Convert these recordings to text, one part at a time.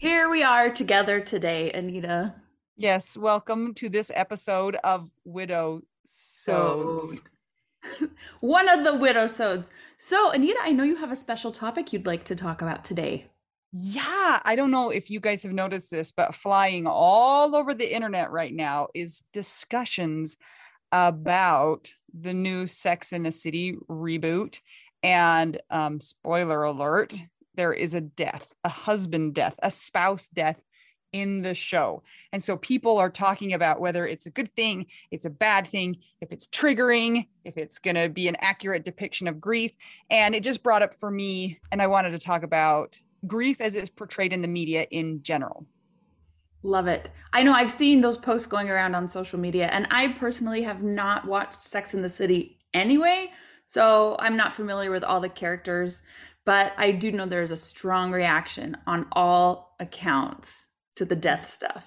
Here we are together today, Anita. Yes, welcome to this episode of Widow Sodes. One of the widow sods. So, Anita, I know you have a special topic you'd like to talk about today. Yeah, I don't know if you guys have noticed this, but flying all over the internet right now is discussions about the new Sex and the City reboot. And um, spoiler alert, there is a death, a husband death, a spouse death in the show. And so people are talking about whether it's a good thing, it's a bad thing, if it's triggering, if it's going to be an accurate depiction of grief. And it just brought up for me, and I wanted to talk about grief as it's portrayed in the media in general. Love it. I know I've seen those posts going around on social media, and I personally have not watched Sex and the City anyway, so I'm not familiar with all the characters, but I do know there's a strong reaction on all accounts to the death stuff.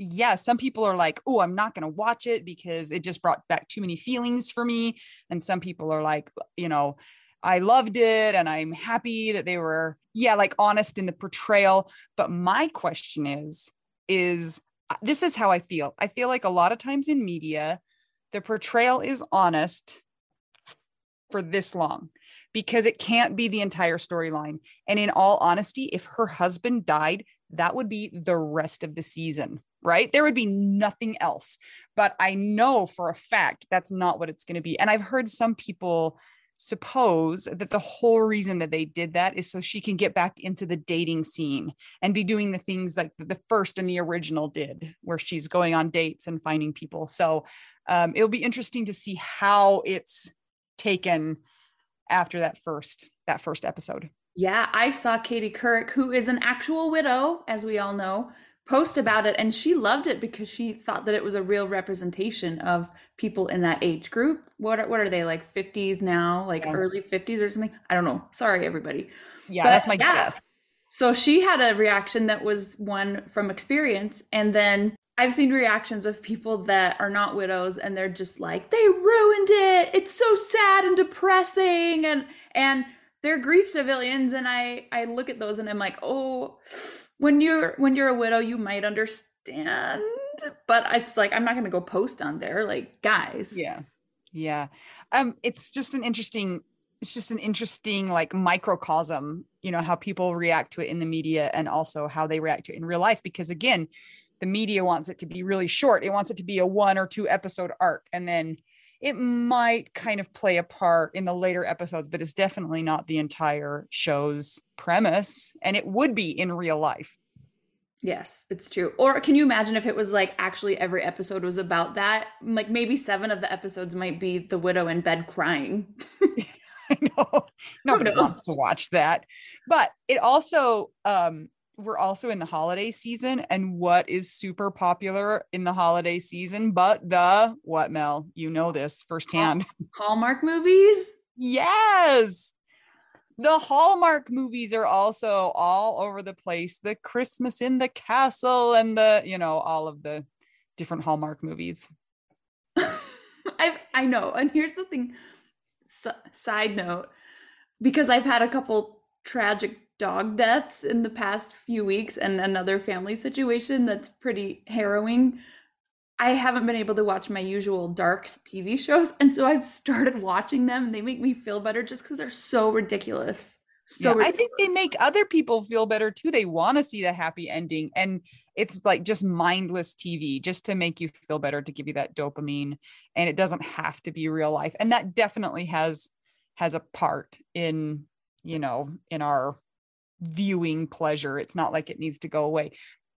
Yeah, some people are like, oh, I'm not going to watch it because it just brought back too many feelings for me. And some people are like, you know, I loved it and I'm happy that they were, yeah, like honest in the portrayal. But my question is, is uh, this is how I feel. I feel like a lot of times in media, the portrayal is honest for this long because it can't be the entire storyline. And in all honesty, if her husband died, that would be the rest of the season, right? There would be nothing else. But I know for a fact that's not what it's going to be. And I've heard some people suppose that the whole reason that they did that is so she can get back into the dating scene and be doing the things like the first and the original did, where she's going on dates and finding people. So um, it'll be interesting to see how it's taken after that first that first episode. Yeah, I saw Katie Couric, who is an actual widow, as we all know, post about it, and she loved it because she thought that it was a real representation of people in that age group. What are, what are they like 50s now, like Yeah. early 50s or something? I don't know. Sorry, everybody. Yeah, But that's my yeah. guess. So she had a reaction that was one from experience. And then I've seen reactions of people that are not widows and they're just like, they ruined it. It's so sad and depressing. And and they're grief civilians. And I I look at those and I'm like, oh, when you're when you're a widow, you might understand, but it's like I'm not to go post on there like guys. Yeah. Yeah. Um it's just an interesting it's just an interesting like microcosm, you know, how people react to it in the media and also how they react to it in real life because again, the media wants it to be really short. It wants it to be a one or two episode arc and then it might kind of play a part in the later episodes, but it's definitely not the entire show's premise. And it would be in real life. Yes, it's true. Or can you imagine if it was like actually every episode was about that? Like maybe seven of the episodes might be the widow in bed crying. I know nobody wants to watch that. But it also um we're also in the holiday season and what is super popular in the holiday season but the what mel? You know this firsthand. Hallmark movies? Yes! The hallmark movies are also all over the place. The christmas in the castle and the you know all of the different hallmark movies. I i know and here's the thing S- side note because i've had a couple tragic dog deaths in the past few weeks and another family situation that's pretty harrowing. I haven't been able to watch my usual dark TV shows. And so I've started watching them and they make me feel better just because they're so ridiculous. So yeah, ridiculous. I think they make other people feel better too. They want to see the happy ending. And it's like just mindless TV just to make you feel better, to give you that dopamine. And it doesn't have to be real life. And that definitely has has a part in, you know, in our viewing pleasure. It's not like it needs to go away.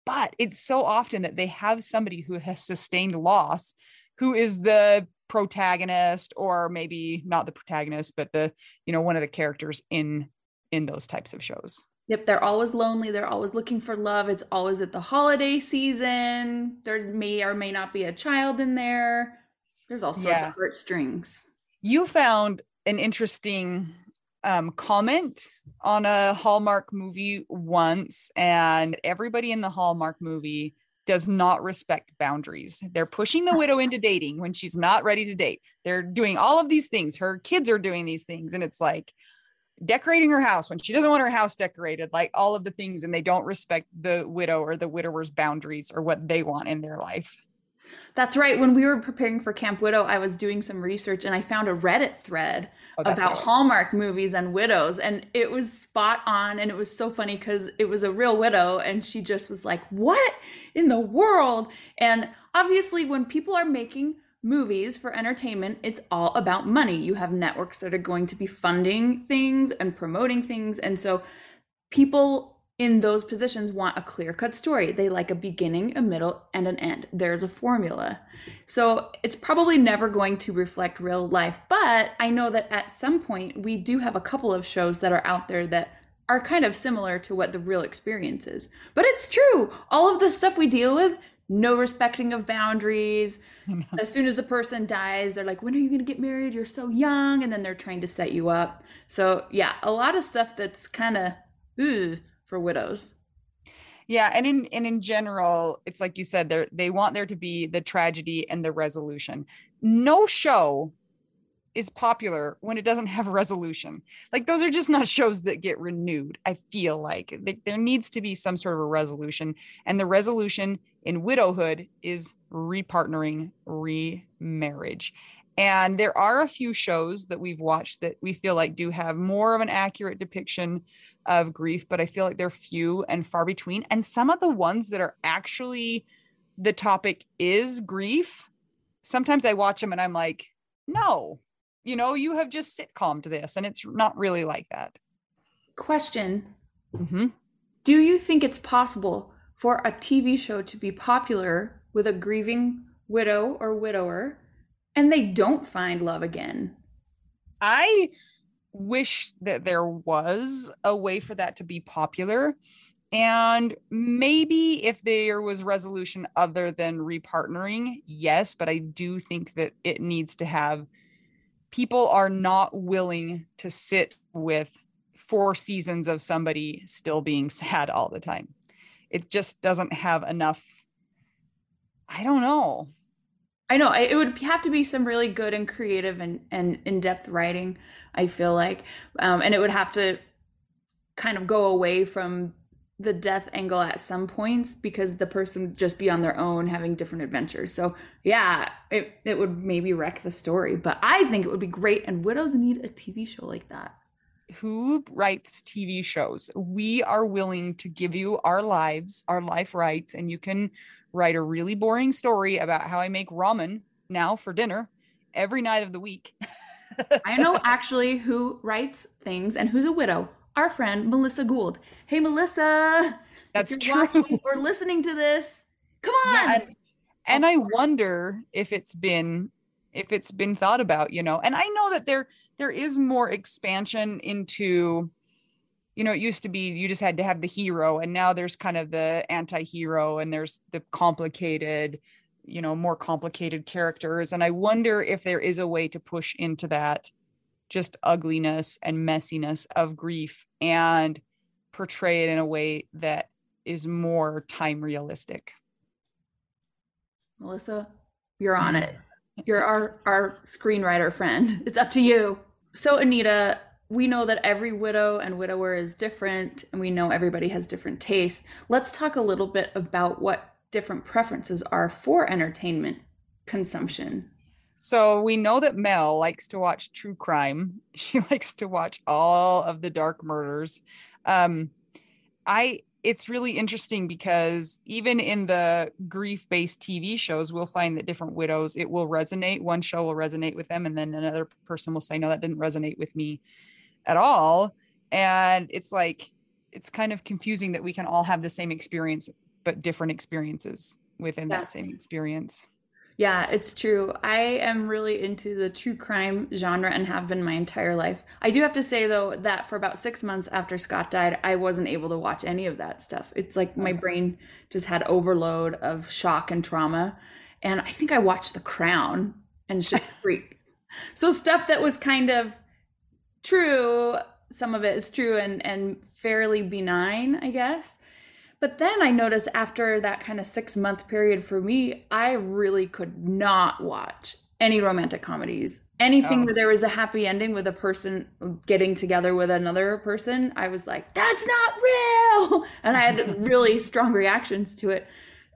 But it's so often that they have somebody who has sustained loss who is the protagonist or maybe not the protagonist but the you know one of the characters in in those types of shows Yep, they're always lonely. They're always looking for love. It's always at the holiday season. There may or may not be a child in there. There's all sorts yeah. of heartstrings. You found an interesting um, comment on a Hallmark movie once, and everybody in the Hallmark movie does not respect boundaries. They're pushing the widow into dating when she's not ready to date. They're doing all of these things. Her kids are doing these things, and it's like decorating her house when she doesn't want her house decorated, like all of the things, and they don't respect the widow or the widower's boundaries or what they want in their life. That's right. When we were preparing for Camp Widow, I was doing some research and I found a Reddit thread oh, about Hallmark movies and widows. And it was spot on. And it was so funny because it was a real widow. And she just was like, What in the world? And obviously, when people are making movies for entertainment, it's all about money. You have networks that are going to be funding things and promoting things. And so people in those positions want a clear cut story. They like a beginning, a middle, and an end. There's a formula. So it's probably never going to reflect real life. But I know that at some point, we do have a couple of shows that are out there that are kind of similar to what the real experience is. But it's true. All of the stuff we deal with, no respecting of boundaries. as soon as the person dies, they're like, when are you going to get married? You're so young. And then they're trying to set you up. So, yeah, a lot of stuff that's kind of, for widows. Yeah, and in and in general, it's like you said, they they want there to be the tragedy and the resolution. No show is popular when it doesn't have a resolution. Like those are just not shows that get renewed. I feel like there needs to be some sort of a resolution, and the resolution in widowhood is repartnering, remarriage. And there are a few shows that we've watched that we feel like do have more of an accurate depiction of grief, but I feel like they're few and far between. And some of the ones that are actually the topic is grief, sometimes I watch them and I'm like, no, you know, you have just sitcomed this, and it's not really like that. Question mm-hmm. Do you think it's possible for a TV show to be popular with a grieving widow or widower and they don't find love again. I wish that there was a way for that to be popular. And maybe if there was resolution other than repartnering, yes, but I do think that it needs to have people are not willing to sit with four seasons of somebody still being sad all the time. It just doesn't have enough. I don't know. I know it would have to be some really good and creative and, and in-depth writing. I feel like, um, and it would have to kind of go away from the death angle at some points because the person would just be on their own having different adventures. So yeah, it, it would maybe wreck the story. But I think it would be great and widows need a TV show like that. Who writes TV shows? We are willing to give you our lives, our life rights, and you can write a really boring story about how I make ramen now for dinner every night of the week. I know actually who writes things and who's a widow our friend Melissa Gould. Hey, Melissa. That's true. or listening to this, come on. Yeah, and, and I wonder if it's been if it's been thought about, you know. And I know that there there is more expansion into you know, it used to be you just had to have the hero and now there's kind of the anti-hero and there's the complicated, you know, more complicated characters and I wonder if there is a way to push into that just ugliness and messiness of grief and portray it in a way that is more time realistic. Melissa, you're on it. You're our our screenwriter friend. It's up to you. So Anita, we know that every widow and widower is different and we know everybody has different tastes. Let's talk a little bit about what different preferences are for entertainment consumption. So we know that Mel likes to watch true crime. She likes to watch all of the dark murders. Um, I it's really interesting because even in the grief-based TV shows, we'll find that different widows it will resonate. One show will resonate with them, and then another person will say, "No, that didn't resonate with me at all." And it's like it's kind of confusing that we can all have the same experience, but different experiences within yeah. that same experience. Yeah, it's true. I am really into the true crime genre and have been my entire life. I do have to say though that for about 6 months after Scott died, I wasn't able to watch any of that stuff. It's like my brain just had overload of shock and trauma. And I think I watched The Crown and Schitt's Creek. so stuff that was kind of true, some of it is true and and fairly benign, I guess. But then I noticed after that kind of six month period for me, I really could not watch any romantic comedies. Anything oh. where there was a happy ending with a person getting together with another person, I was like, that's not real. And I had really strong reactions to it.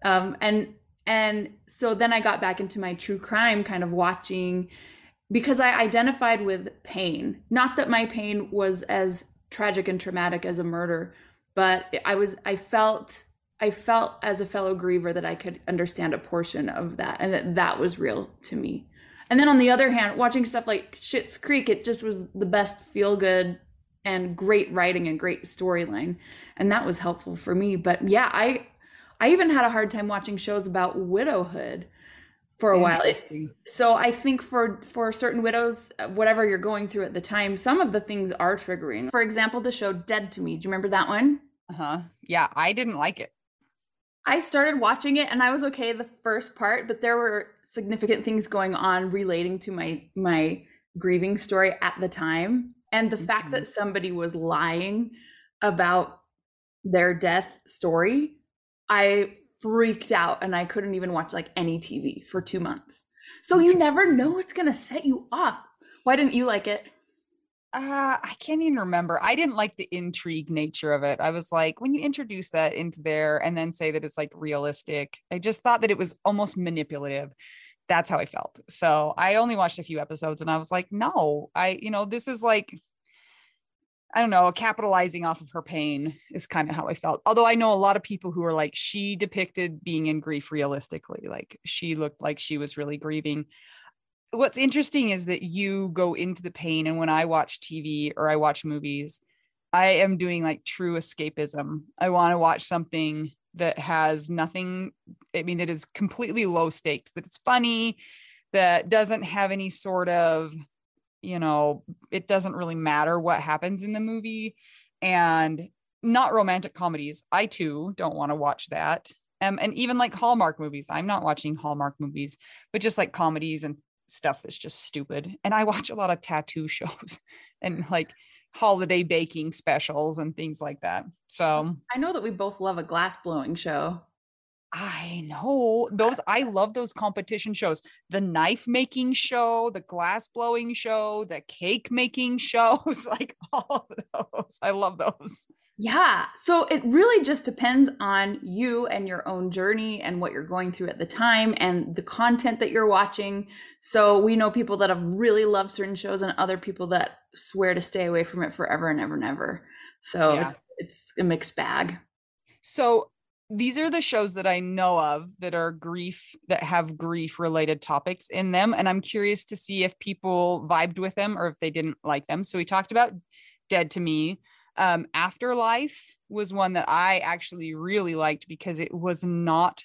Um, and and so then I got back into my true crime kind of watching because I identified with pain. Not that my pain was as tragic and traumatic as a murder, but I was I felt I felt as a fellow griever that I could understand a portion of that and that that was real to me. And then on the other hand, watching stuff like Schitt's Creek, it just was the best feel good and great writing and great storyline. And that was helpful for me. But yeah, I I even had a hard time watching shows about widowhood for a while. so I think for for certain widows, whatever you're going through at the time, some of the things are triggering. For example, the show Dead to Me. Do you remember that one? Uh-huh. Yeah, I didn't like it. I started watching it and I was okay the first part, but there were significant things going on relating to my my grieving story at the time. And the mm-hmm. fact that somebody was lying about their death story, I freaked out and I couldn't even watch like any TV for 2 months. So you never know what's going to set you off. Why didn't you like it? Uh, I can't even remember. I didn't like the intrigue nature of it. I was like, when you introduce that into there and then say that it's like realistic, I just thought that it was almost manipulative. That's how I felt. So I only watched a few episodes and I was like, no, I, you know, this is like, I don't know, capitalizing off of her pain is kind of how I felt. Although I know a lot of people who are like, she depicted being in grief realistically. Like she looked like she was really grieving what's interesting is that you go into the pain and when i watch tv or i watch movies i am doing like true escapism. I want to watch something that has nothing i mean that is completely low stakes that it's funny that doesn't have any sort of you know it doesn't really matter what happens in the movie and not romantic comedies. I too don't want to watch that. Um, and even like hallmark movies. I'm not watching hallmark movies but just like comedies and stuff that's just stupid. And I watch a lot of tattoo shows and like holiday baking specials and things like that. Mm, so I know that we both love a glass blowing show. I know those. I love those competition shows. The knife making show, the glass blowing show, the cake making shows, like all of those. I love those. Yeah. So it really just depends on you and your own journey and what you're going through at the time and the content that you're watching. So we know people that have really loved certain shows and other people that swear to stay away from it forever and ever and ever. So Yeah. it's a mixed bag. So these are the shows that I know of that are grief that have grief related topics in them. And I'm curious to see if people vibed with them or if they didn't like them. So we talked about Dead to Me. Um, Afterlife was one that I actually really liked because it was not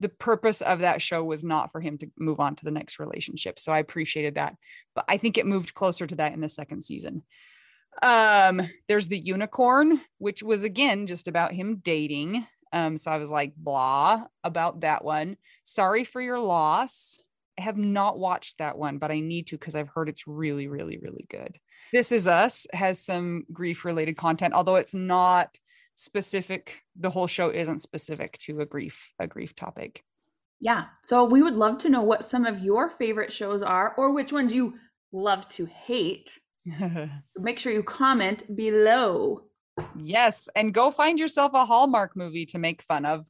the purpose of that show was not for him to move on to the next relationship. So I appreciated that. But I think it moved closer to that in the second season. Um, there's the unicorn, which was again just about him dating. Um, so I was like, blah about that one. Sorry for your loss. I have not watched that one, but I need to because I've heard it's really, really, really good. This Is Us has some grief related content, although it's not specific. The whole show isn't specific to a grief, a grief topic. Yeah. So we would love to know what some of your favorite shows are or which ones you love to hate. Make sure you comment below. yes. And go find yourself a Hallmark movie to make fun of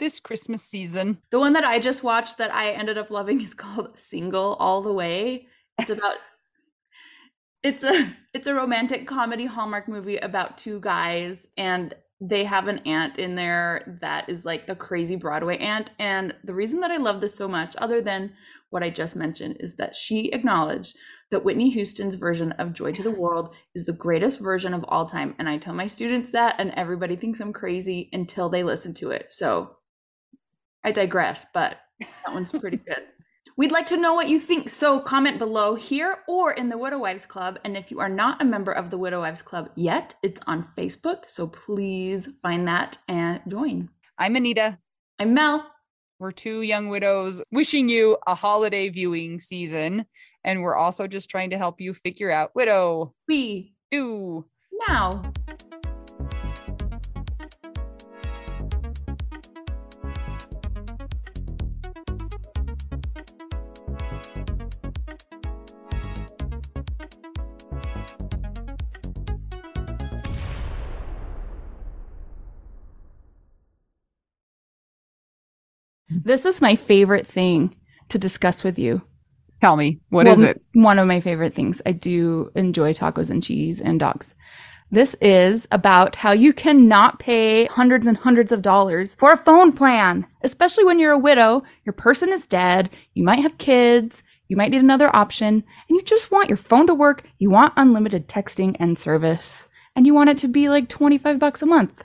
this Christmas season. The one that I just watched that I ended up loving is called Single All the Way. It's about it's a it's a romantic comedy Hallmark movie about two guys and they have an aunt in there that is like the crazy Broadway aunt and the reason that I love this so much other than what I just mentioned is that she acknowledged that Whitney Houston's version of Joy to the World is the greatest version of all time and I tell my students that and everybody thinks I'm crazy until they listen to it. So I digress, but that one's pretty good. We'd like to know what you think, so comment below here or in the Widow Wives Club. And if you are not a member of the Widow Wives Club yet, it's on Facebook, so please find that and join. I'm Anita. I'm Mel. We're two young widows wishing you a holiday viewing season. And we're also just trying to help you figure out widow We do. now. This is my favorite thing to discuss with you. Tell me, what is Well, it? One of my favorite things. I do enjoy tacos and cheese and dogs. This is about how you cannot pay hundreds and hundreds of dollars for a phone plan, especially when you're a widow, your person is dead, you might have kids, you might need another option, and you just want your phone to work, you want unlimited texting and service, and you want it to be like 25 bucks a month.